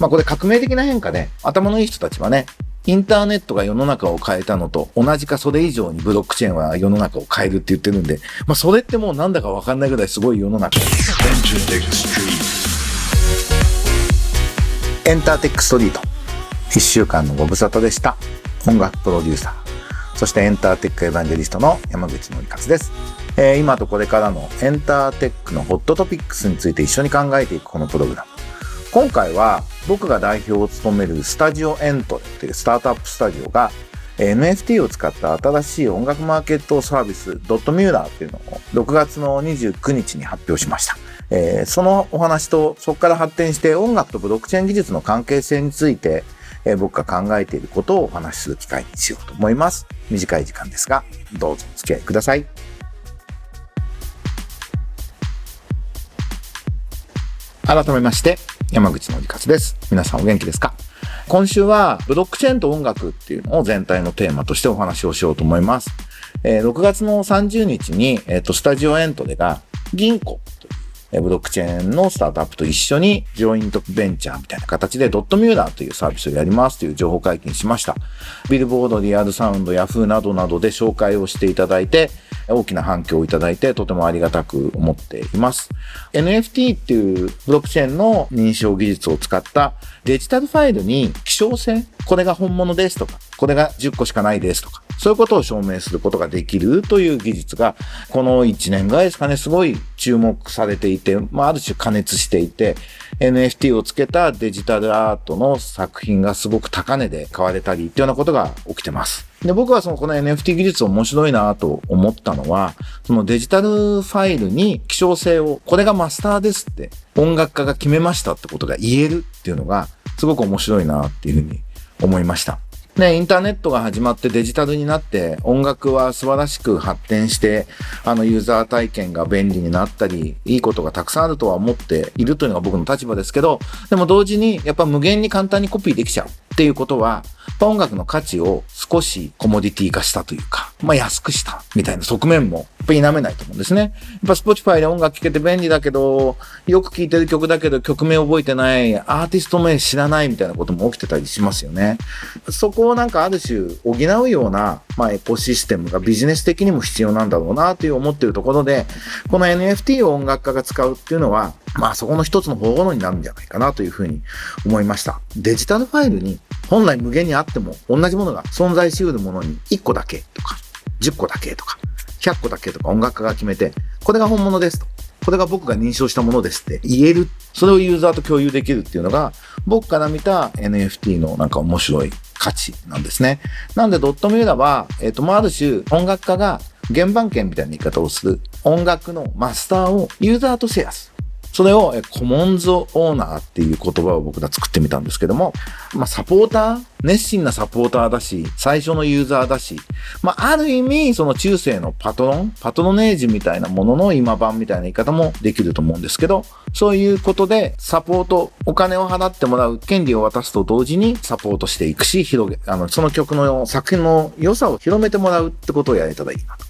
まあこれ革命的な変化で、頭のいい人たちはね、インターネットが世の中を変えたのと同じかそれ以上にブロックチェーンは世の中を変えるって言ってるんで、まあそれってもうなんだかわかんないぐらいすごい世の中。エンターテックストリート。一週間のご無沙汰でした。音楽プロデューサー。そしてエンターテックエヴァンジェリストの山口のりかつです。えー、今とこれからのエンターテックのホットトピックスについて一緒に考えていくこのプログラム。今回は僕が代表を務めるスタジオエントっていうスタートアップスタジオが NFT を使った新しい音楽マーケットサービスドットミューラーっていうのを6月の29日に発表しました。えー、そのお話とそこから発展して音楽とブロックチェーン技術の関係性について、えー、僕が考えていることをお話しする機会にしようと思います。短い時間ですが、どうぞお付き合いください。改めまして、山口のりかつです。皆さんお元気ですか？今週はブロックチェーンと音楽っていうのを全体のテーマとしてお話をしようと思います。えー、6月の30日に、えっ、ー、と、スタジオエントでが銀行というブロックチェーンのスタートアップと一緒に、ジョイントベンチャーみたいな形でドットミューラーというサービスをやりますという情報解禁しました。ビルボード、リアルサウンド、ヤフーなどなどで紹介をしていただいて、大きな反響をいただいて、とてもありがたく思っています。NFT っていうブロックチェーンの認証技術を使ったデジタルファイルに希少性、これが本物ですとか、これが10個しかないですとか、そういうことを証明することができるという技術が、この1年ぐらいですかね、すごい注目されていて、まあ、ある種加熱していて、NFT をつけたデジタルアートの作品がすごく高値で買われたりっていうようなことが起きてます。で、僕はそのこの NFT 技術面白いなと思ったのは、そのデジタルファイルに希少性を、これがマスターですって音楽家が決めましたってことが言えるっていうのが、すごく面白いなっていうふうに思いました。ね、インターネットが始まってデジタルになって音楽は素晴らしく発展して、あのユーザー体験が便利になったり、いいことがたくさんあるとは思っているというのが僕の立場ですけど、でも同時にやっぱ無限に簡単にコピーできちゃうっていうことは、音楽の価値を少しコモディティ化したというか、まあ安くしたみたいな側面もやっぱ否めないと思うんですね。やっぱ Spotify で音楽聴けて便利だけど、よく聴いてる曲だけど曲名覚えてない、アーティスト名知らないみたいなことも起きてたりしますよね。そこをなんかある種補うような、まあエコシステムがビジネス的にも必要なんだろうなという思ってるところで、この NFT を音楽家が使うっていうのは、まあそこの一つの方法論になるんじゃないかなというふうに思いました。デジタルファイルに本来無限にあっても同じものが存在し得るものに1個だけとか10個だけとか100個だけとか音楽家が決めて、これが本物ですと。これが僕が認証したものですって言える。それをユーザーと共有できるっていうのが、僕から見た NFT のなんか面白い価値なんですね。なんでドットミューラは、えっ、ー、と、まあ、ある種音楽家が原版権みたいな言い方をする音楽のマスターをユーザーとシェアする。それをコモンズオーナーっていう言葉を僕が作ってみたんですけども、まあサポーター？熱心なサポーターだし、最初のユーザーだし、まあある意味その中世のパトロン、パトロネージみたいなものの今版みたいな言い方もできると思うんですけど、そういうことでサポート、お金を払ってもらう権利を渡すと同時にサポートしていくし、広げ、あの、その曲の作品の良さを広めてもらうってことをやれたらいいなと。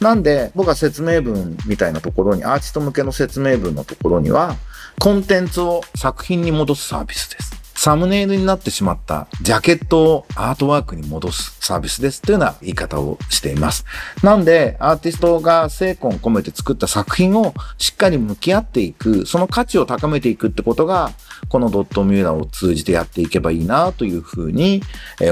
なんで、僕は説明文みたいなところに、アーティスト向けの説明文のところには、コンテンツを作品に戻すサービスです。サムネイルになってしまったジャケットをアートワークに戻すサービスですというような言い方をしています。なんで、アーティストが精魂込めて作った作品をしっかり向き合っていく、その価値を高めていくってことが、このドットミューラーを通じてやっていけばいいなというふうに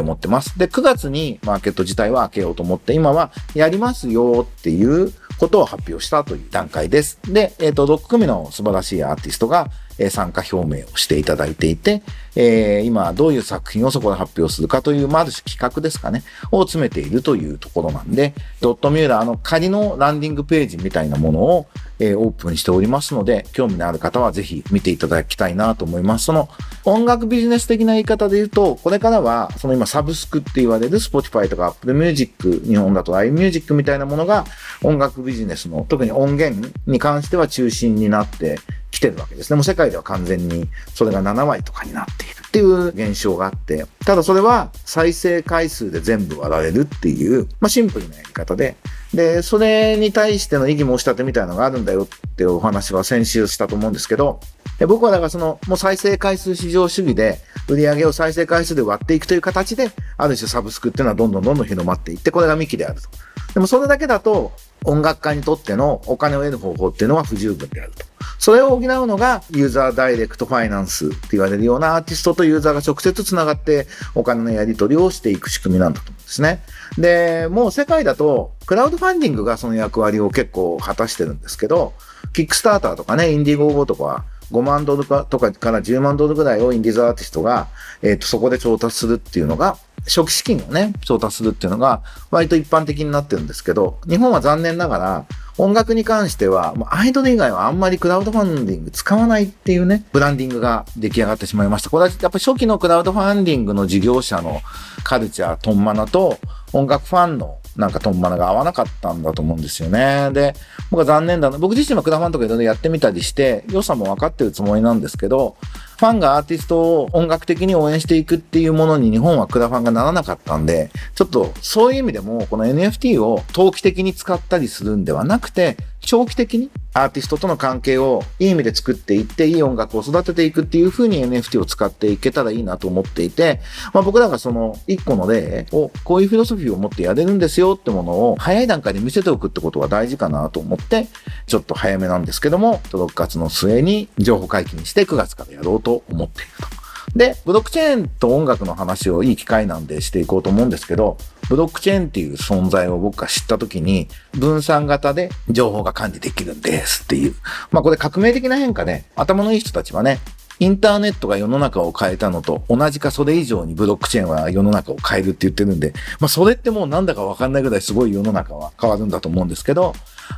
思ってます。で、9月にマーケット自体は開けようと思って、今はやりますよっていうことを発表したという段階です。で、えっ、ー、と、6組の素晴らしいアーティストが参加表明をしていただいていて、えー、今どういう作品をそこで発表するかという、まあ、ある種企画ですかね、を詰めているというところなんで、ドットミューラーの仮のランディングページみたいなものを、え、オープンしておりますので、興味のある方はぜひ見ていただきたいなと思います。その音楽ビジネス的な言い方で言うと、これからは、その今サブスクって言われる Spotify とか Apple Music、日本だと iMusic みたいなものが音楽ビジネスの特に音源に関しては中心になって来てるわけですね。もう世界では完全にそれが7割とかになっているっていう現象があって、ただそれは再生回数で全部割られるっていう、まあシンプルなやり方で、で、それに対しての異議申し立てみたいなのがあるんだよっていうお話は先週したと思うんですけど、で僕はだからその、もう再生回数市場主義で、売り上げを再生回数で割っていくという形で、ある種サブスクっていうのはどんどんどんどん広まっていって、これが幹であると。でもそれだけだと、音楽家にとってのお金を得る方法っていうのは不十分であると。それを補うのがユーザーダイレクトファイナンスって言われるようなアーティストとユーザーが直接つながってお金のやり取りをしていく仕組みなんだと思うんですね。で、もう世界だとクラウドファンディングがその役割を結構果たしてるんですけど、キックスターターとかね、 Indiegogo とかは5万ドルかとかから10万ドルぐらいをインディーズアーティストが、えっ、ー、と、そこで調達するっていうのが、初期資金をね、調達するっていうのが、割と一般的になってるんですけど、日本は残念ながら、音楽に関しては、アイドル以外はあんまりクラウドファンディング使わないっていうね、ブランディングが出来上がってしまいました。これはやっぱ初期のクラウドファンディングの事業者のカルチャー、トンマナと音楽ファンのなんかトンマナが合わなかったんだと思うんですよね。で、僕は残念だな。僕自身もクラファンとかいろいろやってみたりして、良さも分かってるつもりなんですけど、ファンがアーティストを音楽的に応援していくっていうものに日本はクラファンがならなかったんで、ちょっとそういう意味でもこの NFT を投機的に使ったりするんではなくて、長期的に？アーティストとの関係をいい意味で作っていって、いい音楽を育てていくっていう風に NFT を使っていけたらいいなと思っていて、まあ僕らがその一個の例を、こういうフィロソフィーを持ってやれるんですよってものを早い段階で見せておくってことは大事かなと思って、ちょっと早めなんですけども、6月の末に情報解禁して9月からやろうと思っていると。で、ブロックチェーンと音楽の話をいい機会なんでしていこうと思うんですけど、ブロックチェーンっていう存在を僕が知った時に、分散型で情報が管理できるんですっていう。まあこれ革命的な変化で、頭のいい人たちはね、インターネットが世の中を変えたのと同じかそれ以上にブロックチェーンは世の中を変えるって言ってるんで、まあそれってもうなんだかわかんないぐらいすごい世の中は変わるんだと思うんですけど、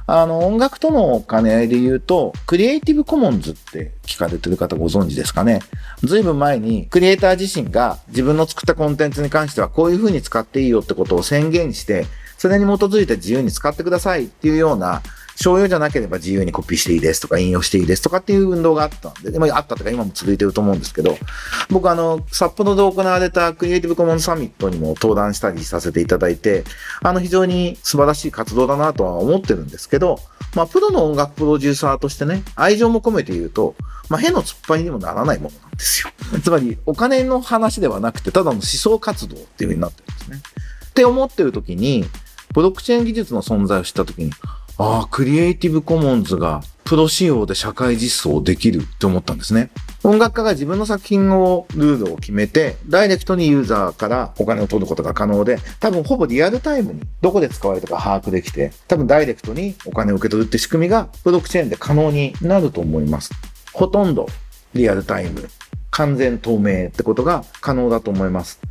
あの音楽との兼ね合いで言うと、クリエイティブコモンズって聞かれてる方ご存知ですかね。ずいぶん前にクリエイター自身が自分の作ったコンテンツに関してはこういう風に使っていいよってことを宣言して、それに基づいて自由に使ってくださいっていうような商用じゃなければ自由にコピーしていいですとか引用していいですとかっていう運動があったんで、でもあったとか今も続いてると思うんですけど、僕あの、札幌で行われたクリエイティブコモンズサミットにも登壇したりさせていただいて、あの非常に素晴らしい活動だなとは思ってるんですけど、まあプロの音楽プロデューサーとしてね、愛情も込めて言うと、まあ、変の突っ張りにもならないものなんですよ。つまり、お金の話ではなくて、ただの思想活動っていう風になってるんですね。って思ってる時に、ブロックチェーン技術の存在を知った時に、ああ、クリエイティブコモンズがプロ仕様で社会実装できるって思ったんですね。音楽家が自分の作品を、ルールを決めて、ダイレクトにユーザーからお金を取ることが可能で、多分ほぼリアルタイムにどこで使われたか把握できて、多分ダイレクトにお金を受け取るって仕組みがブロックチェーンで可能になると思います。ほとんどリアルタイム、完全透明ってことが可能だと思います。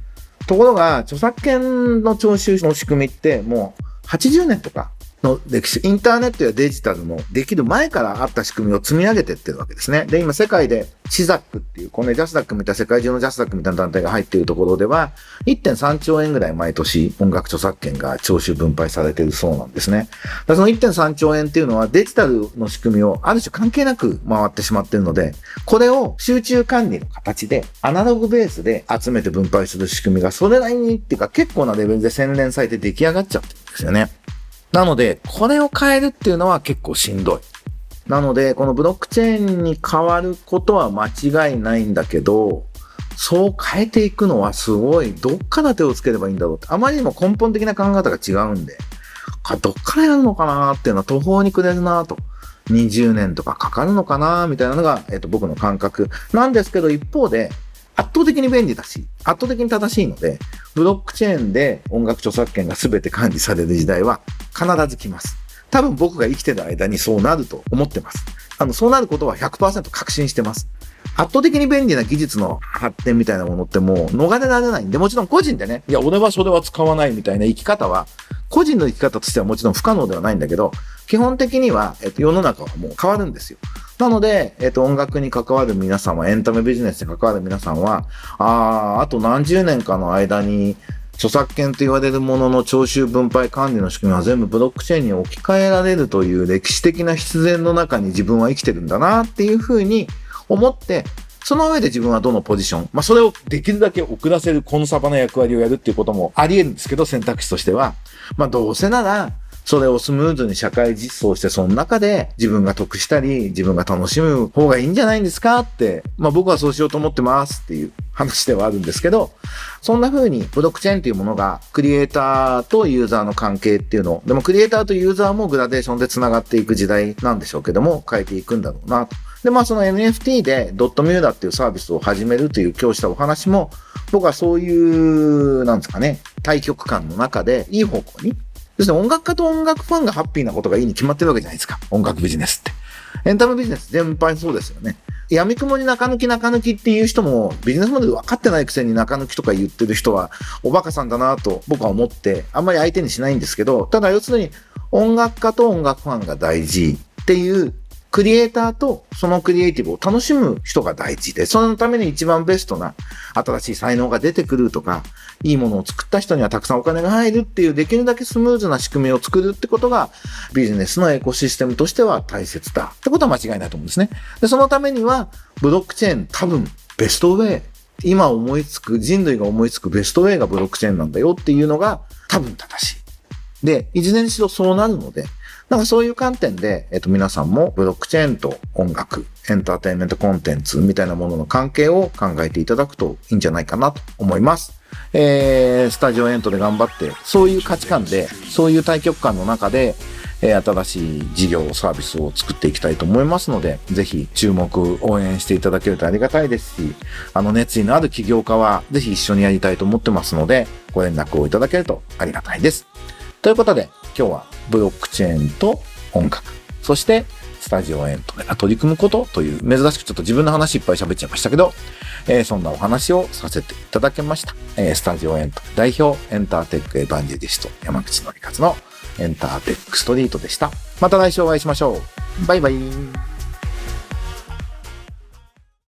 ところが、著作権の徴収の仕組みってもう80年とかの歴史、インターネットやデジタルのできる前からあった仕組みを積み上げてってるわけですね。で、今世界でシザックっていう、このジャスダックみたいな世界中のジャスダックみたいな団体が入っているところでは、1.3兆円ぐらい毎年音楽著作権が徴収分配されているそうなんですね。だその1.3兆円っていうのはデジタルの仕組みをある種関係なく回ってしまっているので、これを集中管理の形でアナログベースで集めて分配する仕組みがそれなりにっていうか結構なレベルで洗練されて出来上がっちゃってるんですよね。なので、これを変えるっていうのは結構しんどい。なので、このブロックチェーンに変わることは間違いないんだけど、そう変えていくのはすごい、どっから手をつければいいんだろうって、あまりにも根本的な考え方が違うんで、どっからやるのかなっていうのは途方に暮れるなと。20年とかかかるのかなみたいなのが、えっと、僕の感覚なんですけど、一方で、圧倒的に便利だし、圧倒的に正しいので、ブロックチェーンで音楽著作権が全て管理される時代は必ず来ます。多分僕が生きてる間にそうなると思ってます。あの、そうなることは100%確信してます。圧倒的に便利な技術の発展みたいなものってもう逃れられないんで、もちろん個人でね、いや、俺はそれは使わないみたいな生き方は、個人の生き方としてはもちろん不可能ではないんだけど、基本的には、えっと、世の中はもう変わるんですよ。なので、えっと、音楽に関わる皆さんは、エンタメビジネスに関わる皆さんは、ああ、あと何十年かの間に、著作権と言われるものの徴収分配管理の仕組みは全部ブロックチェーンに置き換えられるという歴史的な必然の中に自分は生きてるんだなっていうふうに思って、その上で自分はどのポジション、まあそれをできるだけ遅らせるコンサバな役割をやるっていうこともあり得るんですけど、選択肢としては。まあどうせなら、それをスムーズに社会実装して、その中で自分が得したり、自分が楽しむ方がいいんじゃないんですかって、まあ僕はそうしようと思ってますっていう。話ではあるんですけど、そんな風にブロックチェーンっていうものがクリエイターとユーザーの関係っていうのを、でもクリエイターとユーザーもグラデーションで繋がっていく時代なんでしょうけども、変えていくんだろうなと。で、まあその NFT でドットミューダっていうサービスを始めるという今日したお話も、僕はそういう、なんですかね、対局感の中でいい方向に。要するに音楽家と音楽ファンがハッピーなことがいいに決まってるわけじゃないですか。音楽ビジネスって。エンタメビジネス全般そうですよね。闇雲に中抜き中抜きっていう人もビジネスモデル分かってないくせに中抜きとか言ってる人はおバカさんだなと僕は思ってあんまり相手にしないんですけど、ただ要するに音楽家と音楽ファンが大事っていうクリエイターとそのクリエイティブを楽しむ人が大事で、そのために一番ベストな新しい才能が出てくるとか、いいものを作った人にはたくさんお金が入るっていう、できるだけスムーズな仕組みを作るってことが、ビジネスのエコシステムとしては大切だってことは間違いないと思うんですね。で、そのためには、ブロックチェーン多分ベストウェイ、今思いつく、人類が思いつくベストウェイがブロックチェーンなんだよっていうのが多分正しい。で、いずれにしろそうなるので、なんかそういう観点で、えっと、皆さんもブロックチェーンと音楽、エンターテインメントコンテンツみたいなものの関係を考えていただくといいんじゃないかなと思います。えー、スタジオエントで頑張って、そういう価値観で、そういう対局観の中で、えー、新しい事業、サービスを作っていきたいと思いますので、ぜひ注目、応援していただけるとありがたいですし、あの熱意のある起業家は、ぜひ一緒にやりたいと思ってますので、ご連絡をいただけるとありがたいです。ということで、今日はブロックチェーンと音楽、そしてスタジオエントメが取り組むことという、珍しくちょっと自分の話いっぱい喋っちゃいましたけど、えー、そんなお話をさせていただきました。えー、スタジオエント代表、エンターテックエヴァンジェリスト、山口のりかつのエンターテックストリートでした。また来週お会いしましょう。バイバイ。